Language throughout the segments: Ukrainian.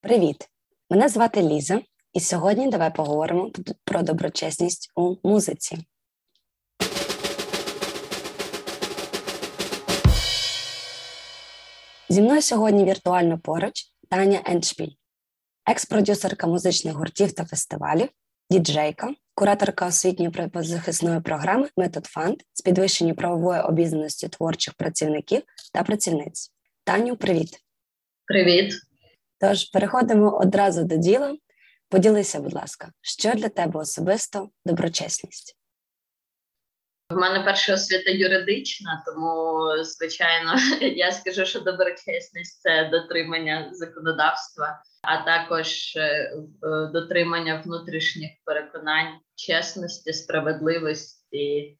Привіт! Мене звати Ліза, і сьогодні давай поговоримо про доброчесність у музиці. Зі мною сьогодні віртуально поруч Таня Еншпіль, екс-продюсерка музичних гуртів та фестивалів, діджейка, кураторка освітньої правозахисної програми Метод Фанд з підвищення правової обізнаності творчих працівників та працівниць. Таню, привіт. Привіт. Тож переходимо одразу до діла. Поділися, будь ласка, що для тебе особисто доброчесність? У мене перша освіта юридична, тому звичайно я скажу, що доброчесність це дотримання законодавства, а також е, дотримання внутрішніх переконань, чесності, справедливості,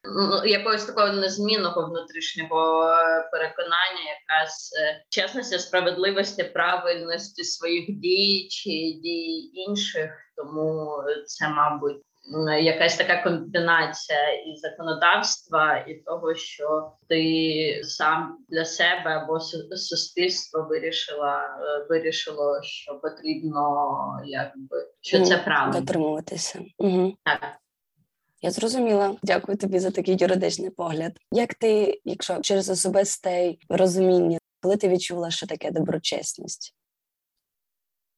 ну, якогось такого незмінного внутрішнього переконання, якраз е, чесності, справедливості, правильності своїх дій чи дій інших. Тому це, мабуть якась така комбінація і законодавства, і того, що ти сам для себе або суспільство вирішила е, вирішило, що потрібно, якби що це правильно. дотримуватися. Угу. Так. Я зрозуміла. Дякую тобі за такий юридичний погляд. Як ти, якщо через особисте розуміння, коли ти відчула, що таке доброчесність?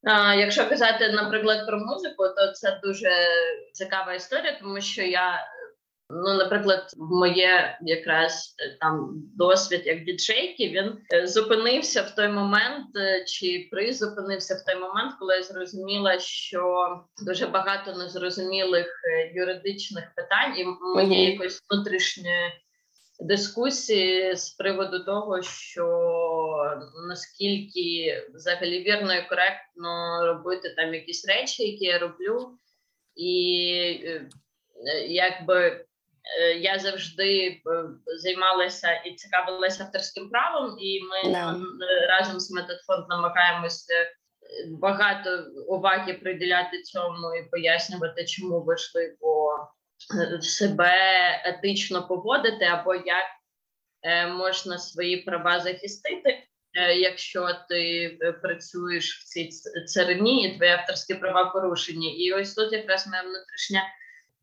А, Якщо казати, наприклад, про музику, то це дуже цікава історія, тому що я, ну, наприклад, моє якраз е, там досвід як діджейки, він е, зупинився в той момент, е, чи призупинився в той момент, коли я зрозуміла, що дуже багато незрозумілих юридичних питань і моєї якоїсь внутрішньої дискусії з приводу того, що наскільки взагалі вірно і коректно робити там якісь речі, які я роблю, і якби я завжди е, займалася і цікавилася авторським правом, і ми yeah. разом з Методфонд намагаємося багато уваги приділяти цьому і пояснювати, чому важливо себе етично поводити, або як е, можна свої права захистити, е, якщо ти е, працюєш в цій царині і твої авторські права порушені. І ось тут якраз моя внутрішня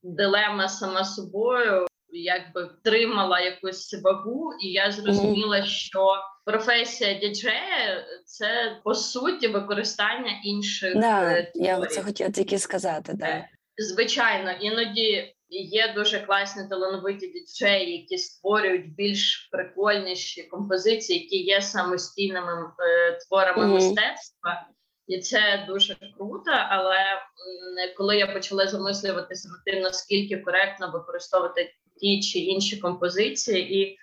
дилема сама собою. Якби втримала якусь вагу, і я зрозуміла, що професія діджея це по суті використання інших. Да, Я це хотіла тільки сказати. Да. Звичайно, іноді є дуже класні талановиті діджеї, які створюють більш прикольніші композиції, які є самостійними е, творами mm-hmm. мистецтва, і це дуже круто. Але коли я почала замислюватися над тим, наскільки коректно використовувати ті чи інші композиції, і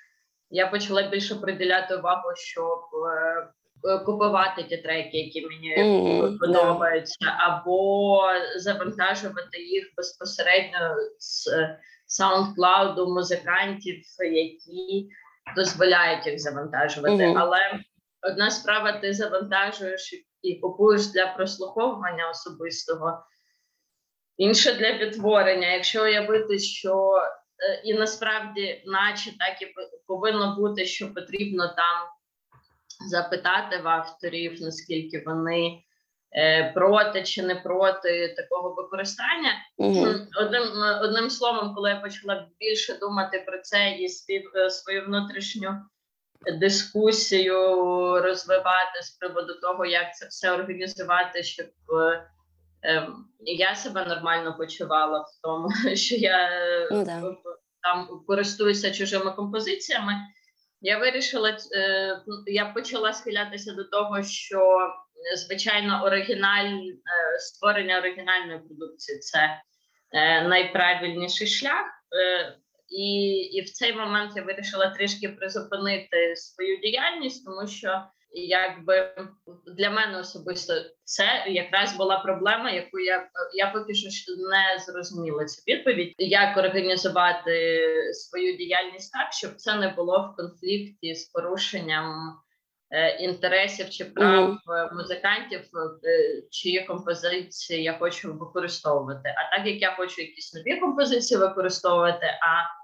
я почала більше приділяти увагу, щоб е, Е, купувати ті треки, які мені mm, подобаються, yeah. або завантажувати їх безпосередньо з SoundCloud музикантів, які дозволяють їх завантажувати. Mm-hmm. Але одна справа, ти завантажуєш і купуєш для прослуховування особистого, інше для відтворення. Якщо уявити, що е, і насправді, наче так і повинно бути, що потрібно там запитати в авторів, наскільки вони е, проти чи не проти такого використання. Mm-hmm. Одним одним словом, коли я почала більше думати про це і е, свою внутрішню дискусію розвивати з приводу того, як це все організувати, щоб е, ем, я себе нормально почувала в тому, що я mm-hmm. там користуюся чужими композиціями. Я вирішила, е, ну, я почала схилятися до того, що звичайно оригіналь е, створення оригінальної продукції це е, найправильніший шлях, і і в цей момент я вирішила трішки призупинити свою діяльність, тому що якби для мене особисто це якраз була проблема, яку я я поки що не зрозуміла цю відповідь, як організувати свою діяльність так, щоб це не було в конфлікті з порушенням е, інтересів чи прав mm-hmm. музикантів, е, чиї композиції я хочу використовувати. А так як я хочу якісь нові композиції використовувати, а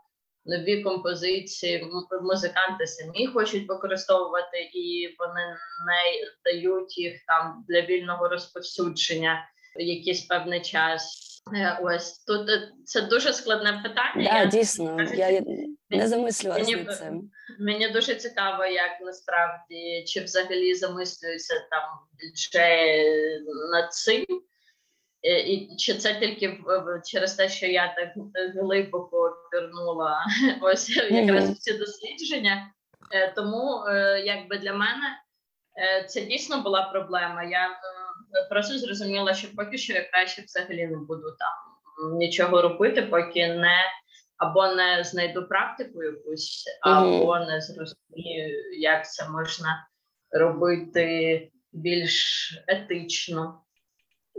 нові композиції музиканти самі хочуть використовувати, і вони не дають їх там для вільного розповсюдження якийсь певний час. Е, ось тут е, це дуже складне питання. Да, я, Дійсно, я не замислювалася над цим. Мені дуже цікаво, як насправді чи взагалі замислюється там діджеї над цим. Е, і чи це тільки через те, що я так глибоко пірнула ось якраз в ці дослідження, тому якби для мене це дійсно була проблема. Я просто зрозуміла, що поки що я краще взагалі не буду там нічого робити, поки не або не знайду практику якусь, або не зрозумію, як це можна робити більш етично.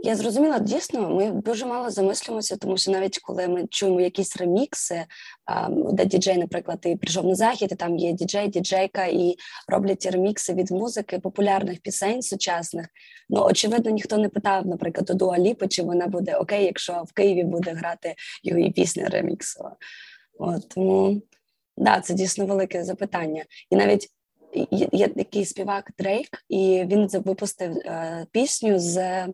Я зрозуміла, дійсно, ми дуже мало замислюємося, тому що навіть коли ми чуємо якісь ремікси, де діджей, наприклад, і прийшов на захід, і там є діджей, діджейка, і роблять ремікси від музики популярних пісень сучасних. Ну очевидно, ніхто не питав, наприклад, у Дуа Ліпи, чи вона буде окей, якщо в Києві буде грати її пісня реміксова. От тому да, це дійсно велике запитання, і навіть є такий співак Дрейк, і він випустив е, пісню з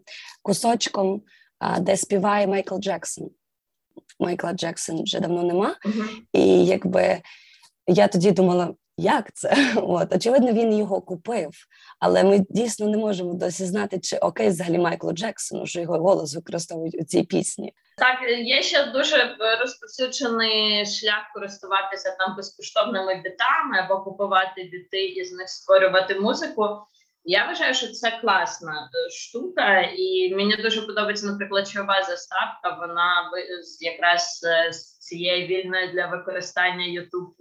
кусочком, е, де співає Майкл Джексон. Майкла Джексон вже давно нема. Uh-huh. І якби я тоді думала, як це? От очевидно, він його купив, але ми дійсно не можемо досі знати, чи окей, взагалі Майклу Джексону, що його голос використовують у цій пісні. Так, є ще дуже розповсюджений шлях користуватися там безкоштовними бітами або купувати біти і з них створювати музику. Я вважаю, що це класна е, штука, і мені дуже подобається, наприклад, чова заставка. Вона якраз е, з цієї вільної для використання YouTube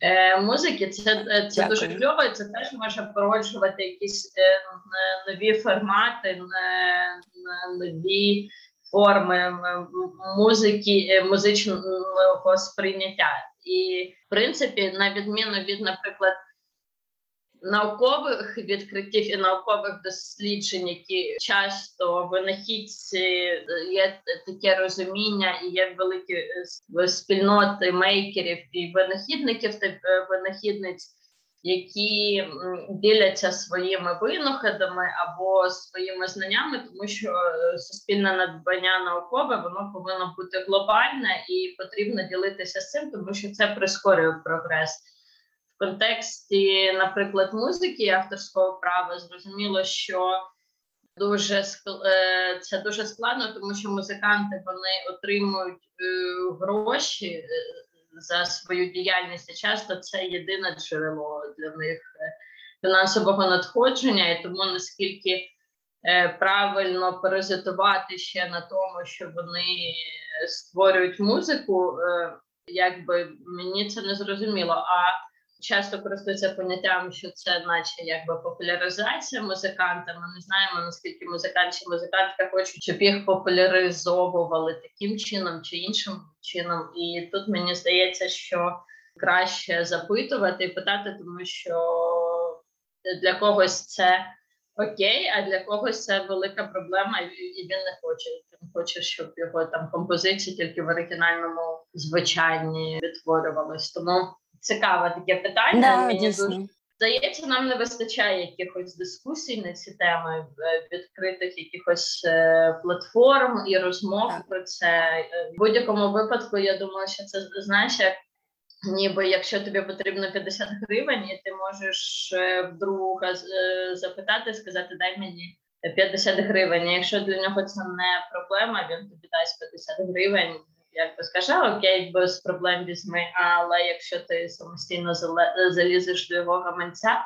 е, музики. Це це дуже кльово. і Це теж може породжувати якісь нові формати, нові форми музики, музичного сприйняття. І в принципі, на відміну від, наприклад наукових відкриттів і наукових досліджень, які часто винахідці е, є таке розуміння, і є великі е, спільноти мейкерів і винахідників та е, винахідниць. Які діляться своїми винаходами або своїми знаннями, тому що суспільне надбання наукове воно повинно бути глобальне і потрібно ділитися з цим, тому що це прискорює прогрес контексті, наприклад, музики авторського права зрозуміло, що дуже е, це дуже складно, тому що музиканти вони отримують е, гроші е, за свою діяльність. і Часто це єдине джерело для них фінансового надходження, і тому наскільки правильно паразитувати ще на тому, що вони створюють музику, якби мені це не зрозуміло. А часто користуються поняттям, що це, наче якби популяризація музиканта. Ми не знаємо наскільки музикант чи музикантка хочуть, щоб їх популяризовували таким чином чи іншим чином. І тут мені здається, що краще запитувати і питати, тому що для когось це. Окей, а для когось це велика проблема, і він не хоче. Він хоче, щоб його там композиції тільки в оригінальному звичайні відтворювались. Тому цікаве таке питання. Да, Мені дійсно. дуже здається, нам не вистачає якихось дискусій на ці теми, е, відкритих якихось е, платформ і розмов так. про це. Е, в будь-якому випадку, я думаю, що це знаєш, як ніби якщо тобі потрібно 50 гривень, і ти можеш вдруга запитати, сказати, дай мені. 50 гривень. Якщо для нього це не проблема, він тобі дасть 50 гривень як би скаже, окей, без проблем візьми. Але якщо ти самостійно залізеш до його гаманця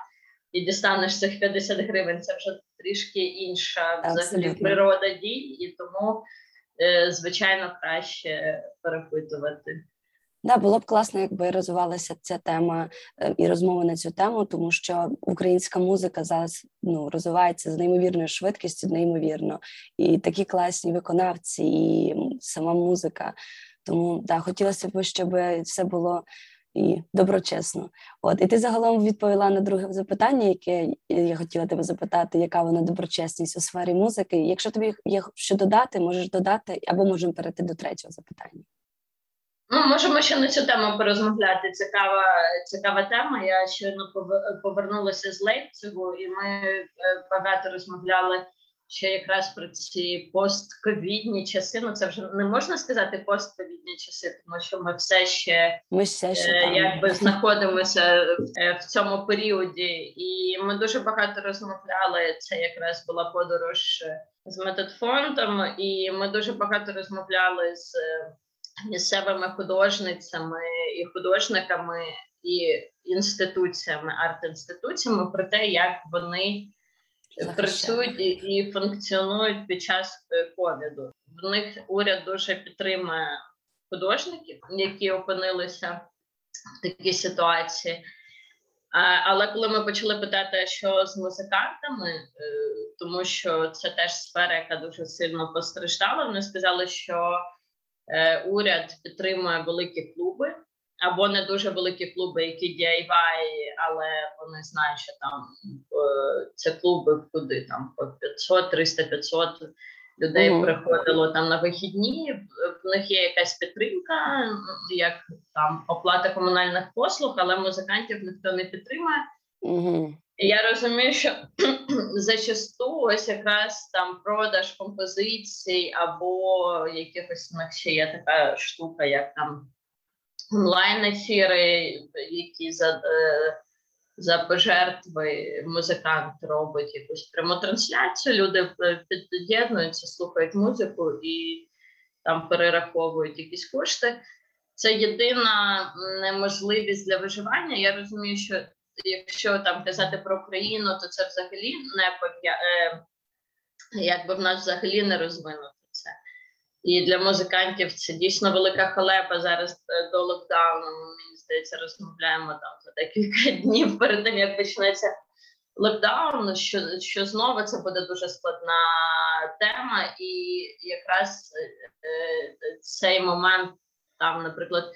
і дістанеш цих 50 гривень, це вже трішки інша взагалі природа дій, і тому, е, звичайно, краще перепитувати. Да, було б класно, якби розвивалася ця тема е, і розмова на цю тему, тому що українська музика зараз ну розвивається з неймовірною швидкістю, неймовірно, і такі класні виконавці, і сама музика. Тому да, хотілося б, щоб все було і доброчесно. От і ти загалом відповіла на друге запитання, яке я хотіла тебе запитати, яка вона доброчесність у сфері музики. Якщо тобі є що додати, можеш додати, або можемо перейти до третього запитання. Ну, можемо ще на цю тему порозмовляти. Цікава цікава тема. Я щойно повернулася з Лейпцигу, і ми е, багато розмовляли ще якраз про ці постковідні часи. Ну це вже не можна сказати постковідні часи, тому що ми все ще ми все ще е, якби знаходимося е, в цьому періоді, і ми дуже багато розмовляли. Це якраз була подорож з методфондом, і ми дуже багато розмовляли з місцевими художницями і художниками і інституціями, арт-інституціями про те, як вони працюють і, і функціонують під час е, ковіду. В них уряд дуже підтримує художників, які опинилися в такій ситуації. Але коли ми почали питати, що з музикантами, е, тому що це теж сфера, яка дуже сильно постраждала, вони сказали, що уряд підтримує великі клуби або не дуже великі клуби, які DIY, але вони знають, що там е, це клуби, куди там по 500, 300, 500 людей mm. приходило там на вихідні. В них є якась підтримка, як там оплата комунальних послуг, але музикантів ніхто не підтримує. Я розумію, що зачасту ось якраз там продаж композицій, або якихось у ще є така штука, як там онлайн-ефіри, які за е, за пожертви музикант робить якусь пряму трансляцію. Люди під'єднуються, слухають музику і там перераховують якісь кошти. Це єдина неможливість для виживання. Я розумію, що якщо там казати про Україну, то це взагалі не е, якби в нас взагалі не розвинуто це. І для музикантів це дійсно велика халепа зараз е, до локдауну. Мені здається, розмовляємо там за декілька днів перед тим, як почнеться локдаун. Що що знову це буде дуже складна тема, і якраз е, е цей момент там, наприклад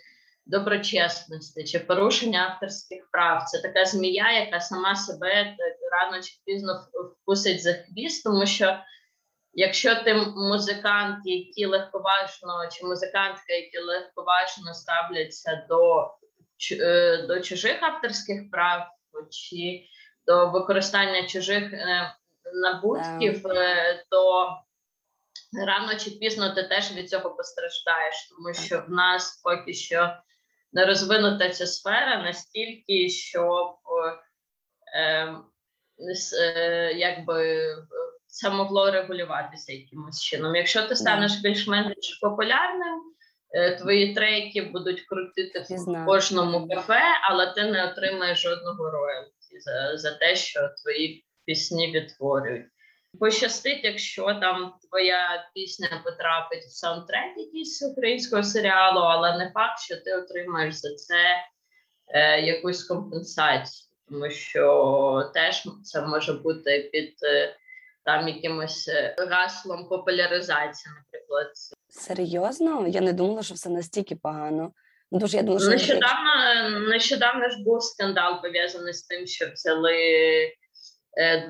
доброчесності чи порушення авторських прав. Це така змія, яка сама себе рано чи пізно вкусить за хвіст, тому що якщо ти музикант, який легковажно, чи музикантка, які легковажно ставляться до е, до чужих авторських прав, чи до використання чужих е, набутків, е, то рано чи пізно ти теж від цього постраждаєш, тому що в нас поки що не розвинута ця сфера настільки, щоб е, е, якби це могло регулюватися якимось чином. Якщо ти станеш більш-менш популярним, е, твої треки будуть крутити в кожному кафе, але ти не отримаєш жодного роялті за, за те, що твої пісні відтворюють. Пощастить, якщо там твоя пісня потрапить в саундтрек якийсь українського серіалу, але не факт, що ти отримаєш за це е, якусь компенсацію, тому що теж це може бути під е, там якимось е, гаслом популяризації, наприклад. Серйозно? Я не думала, що все настільки погано. Ну, дуже я думала, що нещодавно нещодавно ж був скандал пов'язаний з тим, що взяли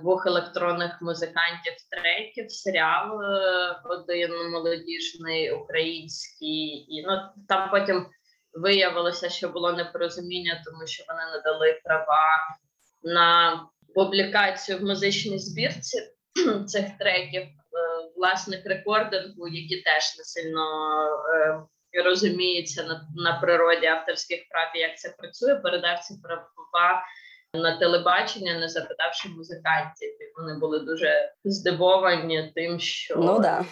двох електронних музикантів треків, серіал е, один молодіжний український, і ну там потім виявилося, що було непорозуміння, тому що вони надали права на публікацію в музичній збірці цих треків, е, власних рекордингу, які теж не сильно розуміються на, на природі авторських прав, і як це працює, передав ці права на телебачення, не запитавши музикантів. І Вони були дуже здивовані тим, що ну, да.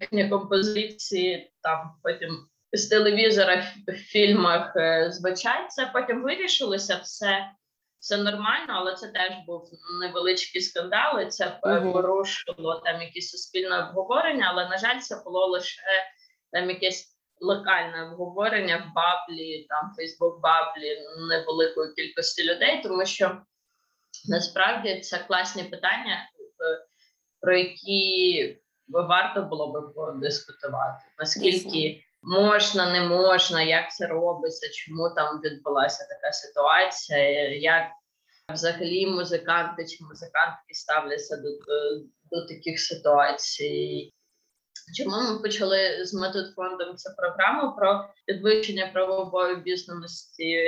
їхні композиції там потім з телевізора в фільмах е, звучать. Це потім вирішилося все. Все нормально, але це теж був невеличкий скандал. і Це uh-huh. порушило там якісь суспільне обговорення, але на жаль, це було лише там якесь локальне обговорення в баблі, там Фейсбук баблі невеликої кількості людей, тому що насправді це класні питання, е, про які варто було би подискутувати. Наскільки можна, не можна, як це робиться, чому там відбулася така ситуація, як взагалі музиканти чи музикантки ставляться до, до, до таких ситуацій. Чому ми почали з метод фондом цю програму про підвищення правової обізнаності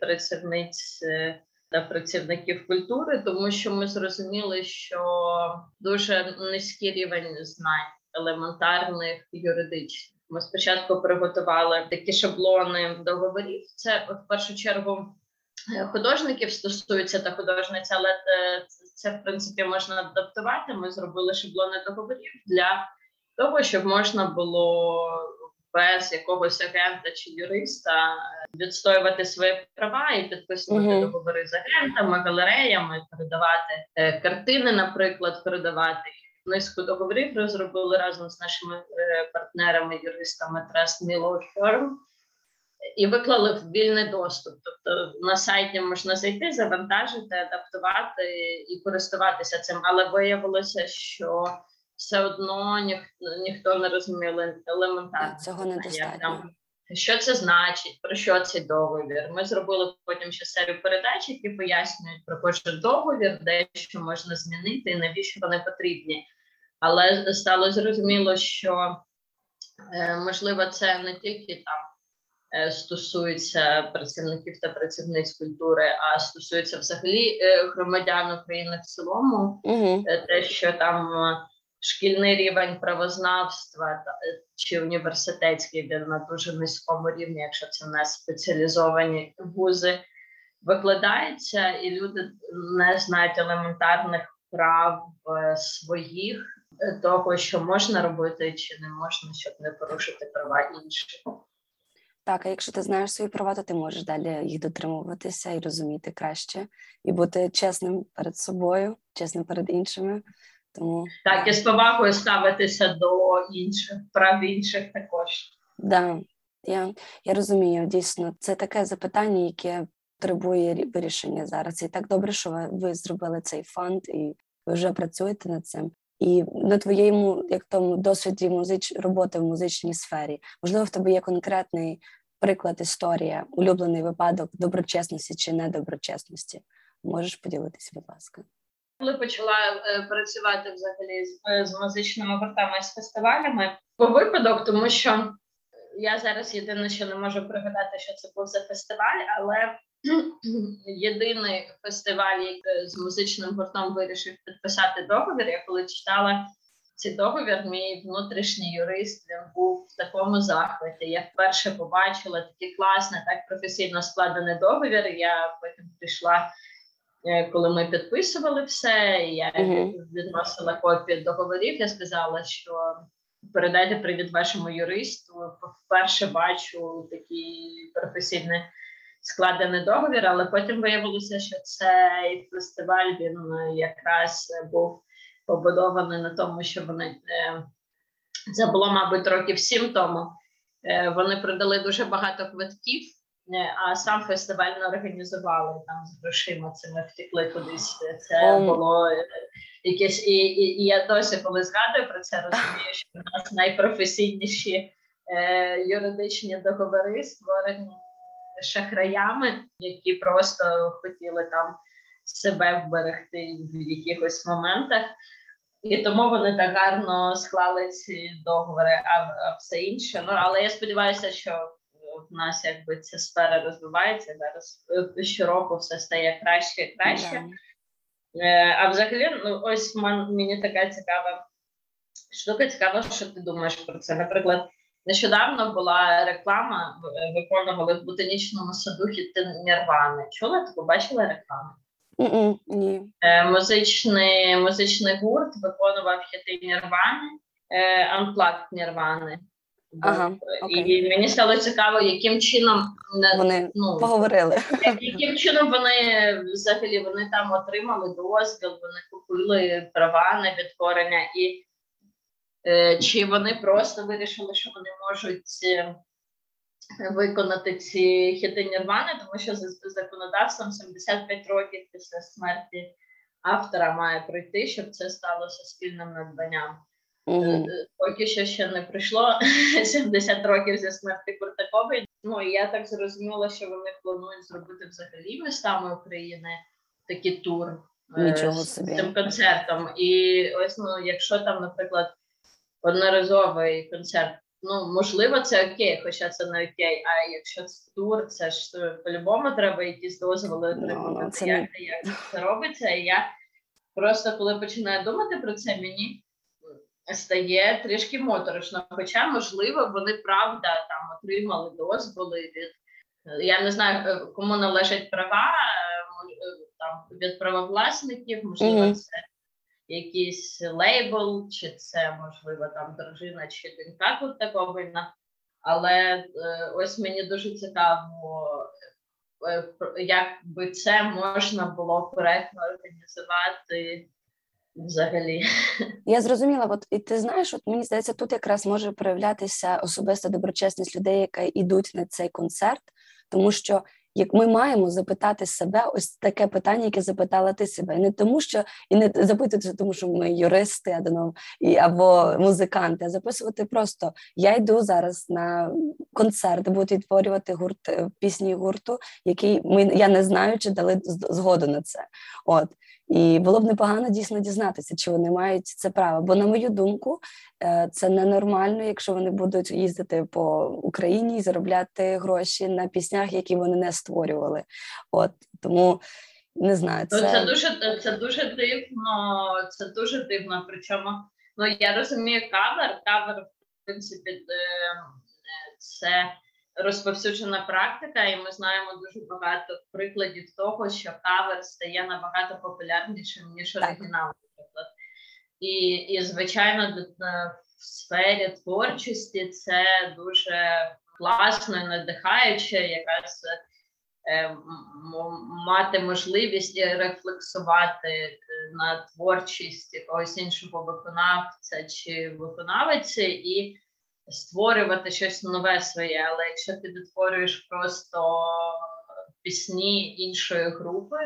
працівниць е, та працівників культури, тому що ми зрозуміли, що дуже низький рівень знань елементарних юридичних. Ми спочатку приготували такі шаблони договорів. Це в першу чергу е, художників стосується та художниця, але е, це в принципі можна адаптувати. Ми зробили шаблони договорів для того, щоб можна було без якогось агента чи юриста відстоювати свої права і підписувати uh-huh. договори з агентами, галереями, передавати е, картини, наприклад, передавати низку договорів. Розробили разом з нашими е, партнерами, юристами Trust Me Law Firm і виклали в вільний доступ. Тобто на сайті можна зайти, завантажити, адаптувати і користуватися цим, але виявилося, що все одно ніхто ніхто не розуміє елементарно. Цього недостатньо. Що це значить, про що цей договір? Ми зробили потім ще серію передач, які пояснюють про кожен договір, де що можна змінити і навіщо вони потрібні. Але стало зрозуміло, що е, можливо це не тільки там е, стосується працівників та працівниць культури, а стосується взагалі е, громадян України в цілому, угу. те, що там шкільний рівень правознавства е, чи університетський він на дуже низькому рівні, якщо це не спеціалізовані вузи, викладається, і люди не знають елементарних прав е, своїх е, того, що можна робити чи не можна, щоб не порушити права інших. Так, а якщо ти знаєш свої права, то ти можеш далі їх дотримуватися і розуміти краще, і бути чесним перед собою, чесним перед іншими. Тому так і з повагою ставитися до інших прав інших також. Да, я я розумію, дійсно, це таке запитання, яке потребує вирішення зараз. І так добре, що ви, ви зробили цей фонд, і ви вже працюєте над цим. І на твоєму, як тому досвіді музич роботи в музичній сфері, можливо, в тебе є конкретний приклад, історія, улюблений випадок доброчесності чи недоброчесності. Можеш поділитися, будь ласка. Коли почала е, працювати взагалі з, е, з музичними гуртами з фестивалями, по випадок, тому що я зараз єдине, що не можу пригадати, що це був за фестиваль, але єдиний фестиваль, який з музичним гуртом вирішив підписати договір. Я коли читала цей договір, мій внутрішній юрист він був в такому захваті. Я вперше побачила такий класний, так професійно складений договір. Я потім прийшла. Е, коли ми підписували все, я uh-huh. відносила копію договорів. Я сказала, що передайте привіт вашому юристу. Вперше бачу такий професійний складений договір, але потім виявилося, що цей фестиваль він якраз був побудований на тому, що вони е, це було, мабуть, років сім тому. Е, вони продали дуже багато квитків. Е, а сам фестиваль не організували там з грошима. Це ми втекли кудись. Це um. було е, якесь, і, і і, я досі, коли згадую про це, розумію, що в нас найпрофесійніші е, юридичні договори створені шахраями, які просто хотіли там себе вберегти в якихось моментах. І тому вони так гарно склали ці договори, а, а все інше. Ну але я сподіваюся, що в нас якби ця сфера розвивається зараз. Е, щороку все стає краще і краще. Yeah. А взагалі, ну ось мені така цікава штука. Цікава, що ти думаєш про це. Наприклад, нещодавно була реклама, виконували в ботанічному саду хіти Нірвани. Чула ти побачила рекламу? Mm-mm, ні. Е, музичний музичний гурт виконував хіти Нірвани, Unplugged Нірвани. Ага, І мені стало цікаво, яким чином вони ну, поговорили. Яким чином вони взагалі вони там отримали дозвіл, вони купили права на відтворення, і е, чи вони просто вирішили, що вони можуть е, виконати ці хіти Нірвани, тому що за законодавством 75 років після смерті автора має пройти, щоб це сталося спільним надбанням. Mm-hmm. Поки що ще не пройшло 70 років зі смерті Куртакової. Ну і я так зрозуміла, що вони планують зробити взагалі містами України такий тур Нічого собі. з цим концертом. І ось ну, якщо там, наприклад, одноразовий концерт. Ну, можливо, це окей, хоча це не окей. А якщо це тур, це ж по-любому треба якісь дозволи ну, отримати. No, це як, не... як це робиться. І я просто коли починаю думати про це, мені стає трішки моторошно. Хоча, можливо, вони правда там отримали дозволи від я не знаю, е, кому належать права е, е, там від правовласників, можливо, mm-hmm. це якийсь лейбл, чи це можливо там дружина чи донька тут такого вина. Але ось мені дуже цікаво, як би це можна було коректно організувати взагалі. Я зрозуміла, от і ти знаєш, от мені здається, тут якраз може проявлятися особиста доброчесність людей, які йдуть на цей концерт, тому що як ми маємо запитати себе ось таке питання, яке запитала ти себе, і не тому, що і не запитувати, тому що ми юристи або, і, або музиканти, а записувати просто я йду зараз на концерт, буду відтворювати гурт е, пісні гурту, який ми я не знаю, чи дали згоду на це. От і було б непогано дійсно дізнатися, чи вони мають це право. Бо, на мою думку, е, це ненормально, якщо вони будуть їздити по Україні і заробляти гроші на піснях, які вони не створювали. От тому не знаю, ну, це це дуже це дуже дивно. Це дуже дивно. Причому ну я розумію кавер. Кавер в принципі е, це розповсюджена практика, і ми знаємо дуже багато прикладів того, що кавер стає набагато популярнішим ніж оригінал, наприклад. І, і звичайно, в сфері творчості це дуже класно і надихаюче, якраз е, мати можливість рефлексувати е, на творчість якогось іншого виконавця чи виконавиці і створювати щось нове своє, але якщо ти відтворюєш просто пісні іншої групи,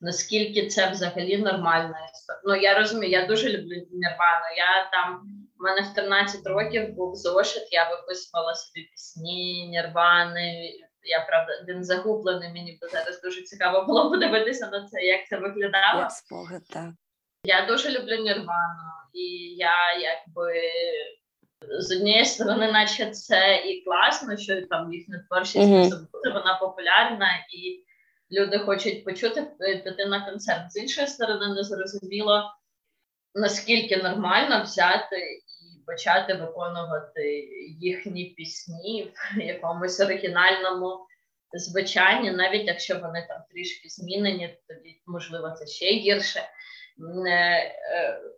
наскільки це взагалі нормальна історія? Ну я розумію, я дуже люблю Нірвану. Я там у мене в 13 років був зошит, я виписувала собі пісні, Нірвани. Я правда він загублений. Мені бо зараз дуже цікаво було подивитися на це, як це виглядало. Як спогад, так. Я дуже люблю Нірвану, і я якби з однієї сторони, наче це і класно, що там їхня творчість mm-hmm. забути, вона популярна і люди хочуть почути піти на концерт. З іншої сторони, не зрозуміло, наскільки нормально взяти і почати виконувати їхні пісні в якомусь оригінальному звичайні, навіть якщо вони там трішки змінені, тоді можливо це ще гірше. Е,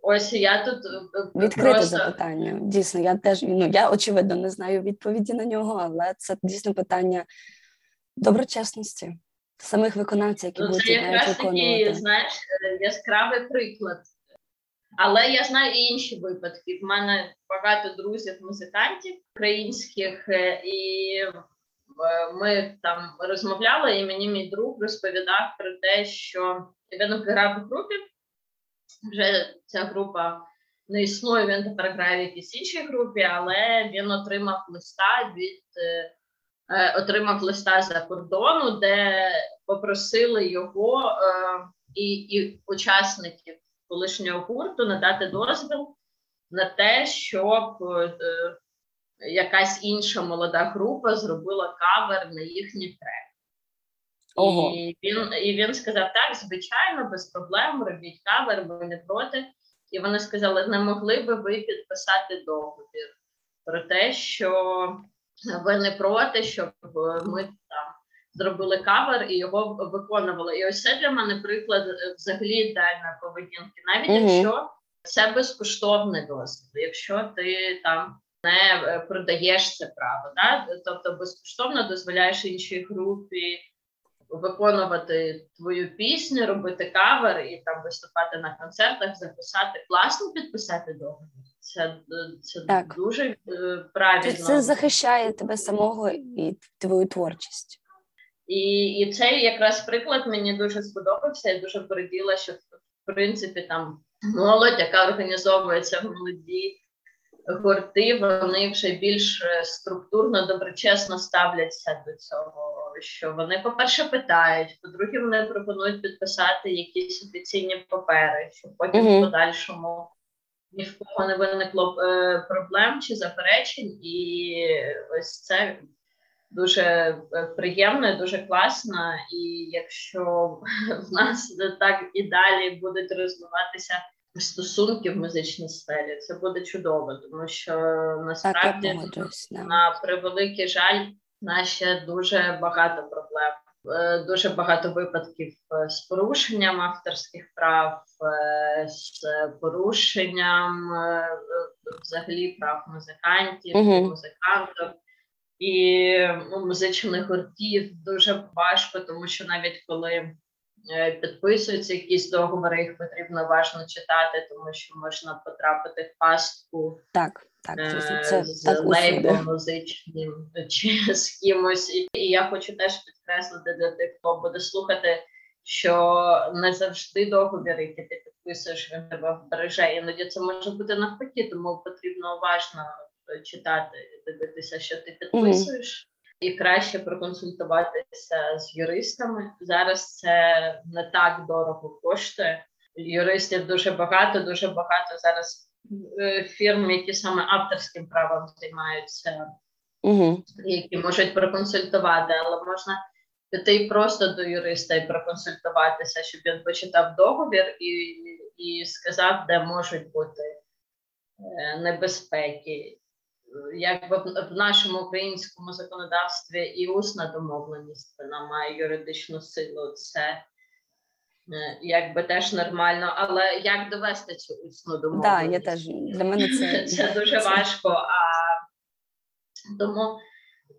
ось я тут е, відкрите просто... запитання. Дійсно, я теж ну я очевидно не знаю відповіді на нього, але це дійсно питання доброчесності самих виконавців, які ну, будуть якраз виконувати. такий, знаєш, е, яскравий приклад. Але я знаю і інші випадки. В мене багато друзів-музикантів українських, і ми там розмовляли, і мені мій друг розповідав про те, що він грав в групі вже ця група не існує, він тепер грає в якійсь іншій групі, але він отримав листа від е, е, отримав листа за кордону, де попросили його е, і, і учасників колишнього гурту надати дозвіл на те, щоб якась інша молода група зробила кавер на їхній трек. Ого. І він і він сказав: так, звичайно, без проблем, робіть кавер, ви не проти. І вони сказали: не могли би ви підписати договір про те, що ви не проти, щоб ми там зробили кавер і його виконували. І ось це для мене приклад взагалі ідеальної поведінки, навіть угу. якщо це безкоштовний досвід, якщо ти там. Не е, продаєш це право, да? тобто безкоштовно дозволяєш іншій групі виконувати твою пісню, робити кавер і там виступати на концертах, записати класно підписати договір. Це це так. дуже е, правильно. Це захищає тебе самого і твою творчість. І і цей якраз приклад мені дуже сподобався. Я дуже пораділа, що в принципі там молодь, яка організовується в молоді гурти, вони вже більш е, структурно доброчесно ставляться до цього що вони, по-перше, питають, по-друге, вони пропонують підписати якісь офіційні папери, щоб потім mm-hmm. в подальшому ні в кого не виникло е, проблем чи заперечень, і ось це дуже е, приємно, дуже класно. І якщо в нас так і далі будуть розвиватися стосунки в музичній сфері, це буде чудово, тому що насправді на превеликий жаль, на ще дуже багато проблем. Е, дуже багато випадків е, з порушенням авторських прав, е, з порушенням взагалі прав музикантів, uh-huh. музикантів і ну, музичних гуртів дуже важко, тому що навіть коли підписуються якісь договори, їх потрібно важно читати, тому що можна потрапити в пастку. Так. Так, це, це з так лейбом музичним чи з кимось, і я хочу теж підкреслити для тих, хто буде слухати, що не завжди договір, який ти підписуєш, він тебе вбереже. Іноді це може бути навпаки, тому потрібно уважно читати, дивитися, що ти підписуєш. І краще проконсультуватися з юристами. Зараз це не так дорого коштує. Юристів дуже багато, дуже багато зараз Е, фірм, які саме авторським правом займаються, угу. які можуть проконсультувати, але можна піти просто до юриста і проконсультуватися, щоб він почитав договір і і сказав, де можуть бути е, небезпеки. Якби в нашому українському законодавстві і усна домовленість вона має юридичну силу. Це Е, якби теж нормально, але як довести цю усну домовленість? Так, я теж для мене це це дуже важко. А тому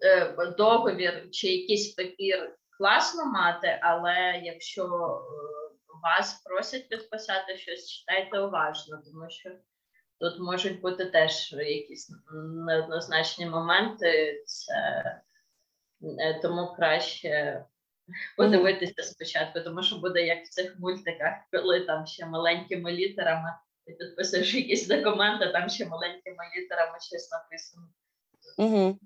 е, договір чи якийсь папір класно мати, але якщо е, вас просять підписати щось, читайте уважно, тому що тут можуть бути теж якісь неоднозначні моменти. Це тому краще подивитися спочатку, тому що буде як в цих мультиках, коли там ще маленькими літерами ти підписуєш якісь документи, там ще маленькими літерами щось написано. Угу.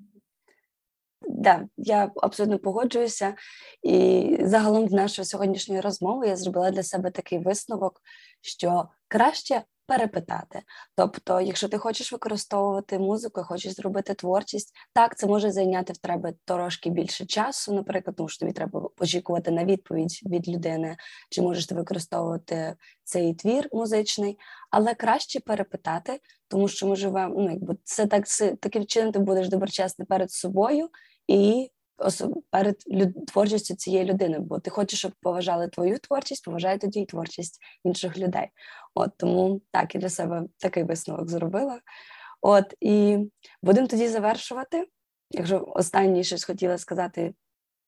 Да, я абсолютно погоджуюся. І загалом з нашої сьогоднішньої розмови я зробила для себе такий висновок, що краще перепитати. Тобто, якщо ти хочеш використовувати музику, хочеш зробити творчість, так це може зайняти в тебе трошки більше часу, наприклад, тому що тобі треба очікувати на відповідь від людини, чи можеш ти використовувати цей твір музичний, але краще перепитати, тому що ми живемо. Ну якби це так таким чином ти будеш доброчесний перед собою і перед люд... творчістю цієї людини, бо ти хочеш, щоб поважали твою творчість, поважай тоді й творчість інших людей. От тому так я для себе такий висновок зробила. От і будемо тоді завершувати. Якщо останнє щось хотіла сказати.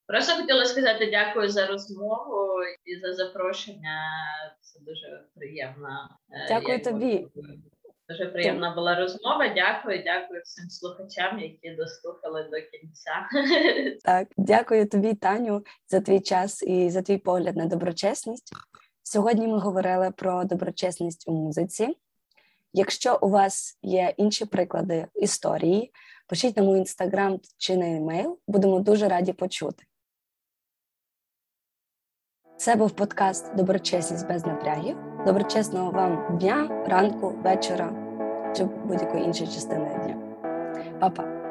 Просто хотіла сказати дякую за розмову і за запрошення. Це дуже приємно. Е, дякую я тобі. Дуже приємна була розмова. Дякую, дякую всім слухачам, які дослухали до кінця. Так, дякую тобі, Таню, за твій час і за твій погляд на доброчесність. Сьогодні ми говорили про доброчесність у музиці. Якщо у вас є інші приклади історії, пишіть на мій інстаграм чи на емейл. Будемо дуже раді почути. Це був подкаст Доброчесність без напрягів. Доброчесного вам дня, ранку, вечора чи будь-якої іншої частини дня. Па-па!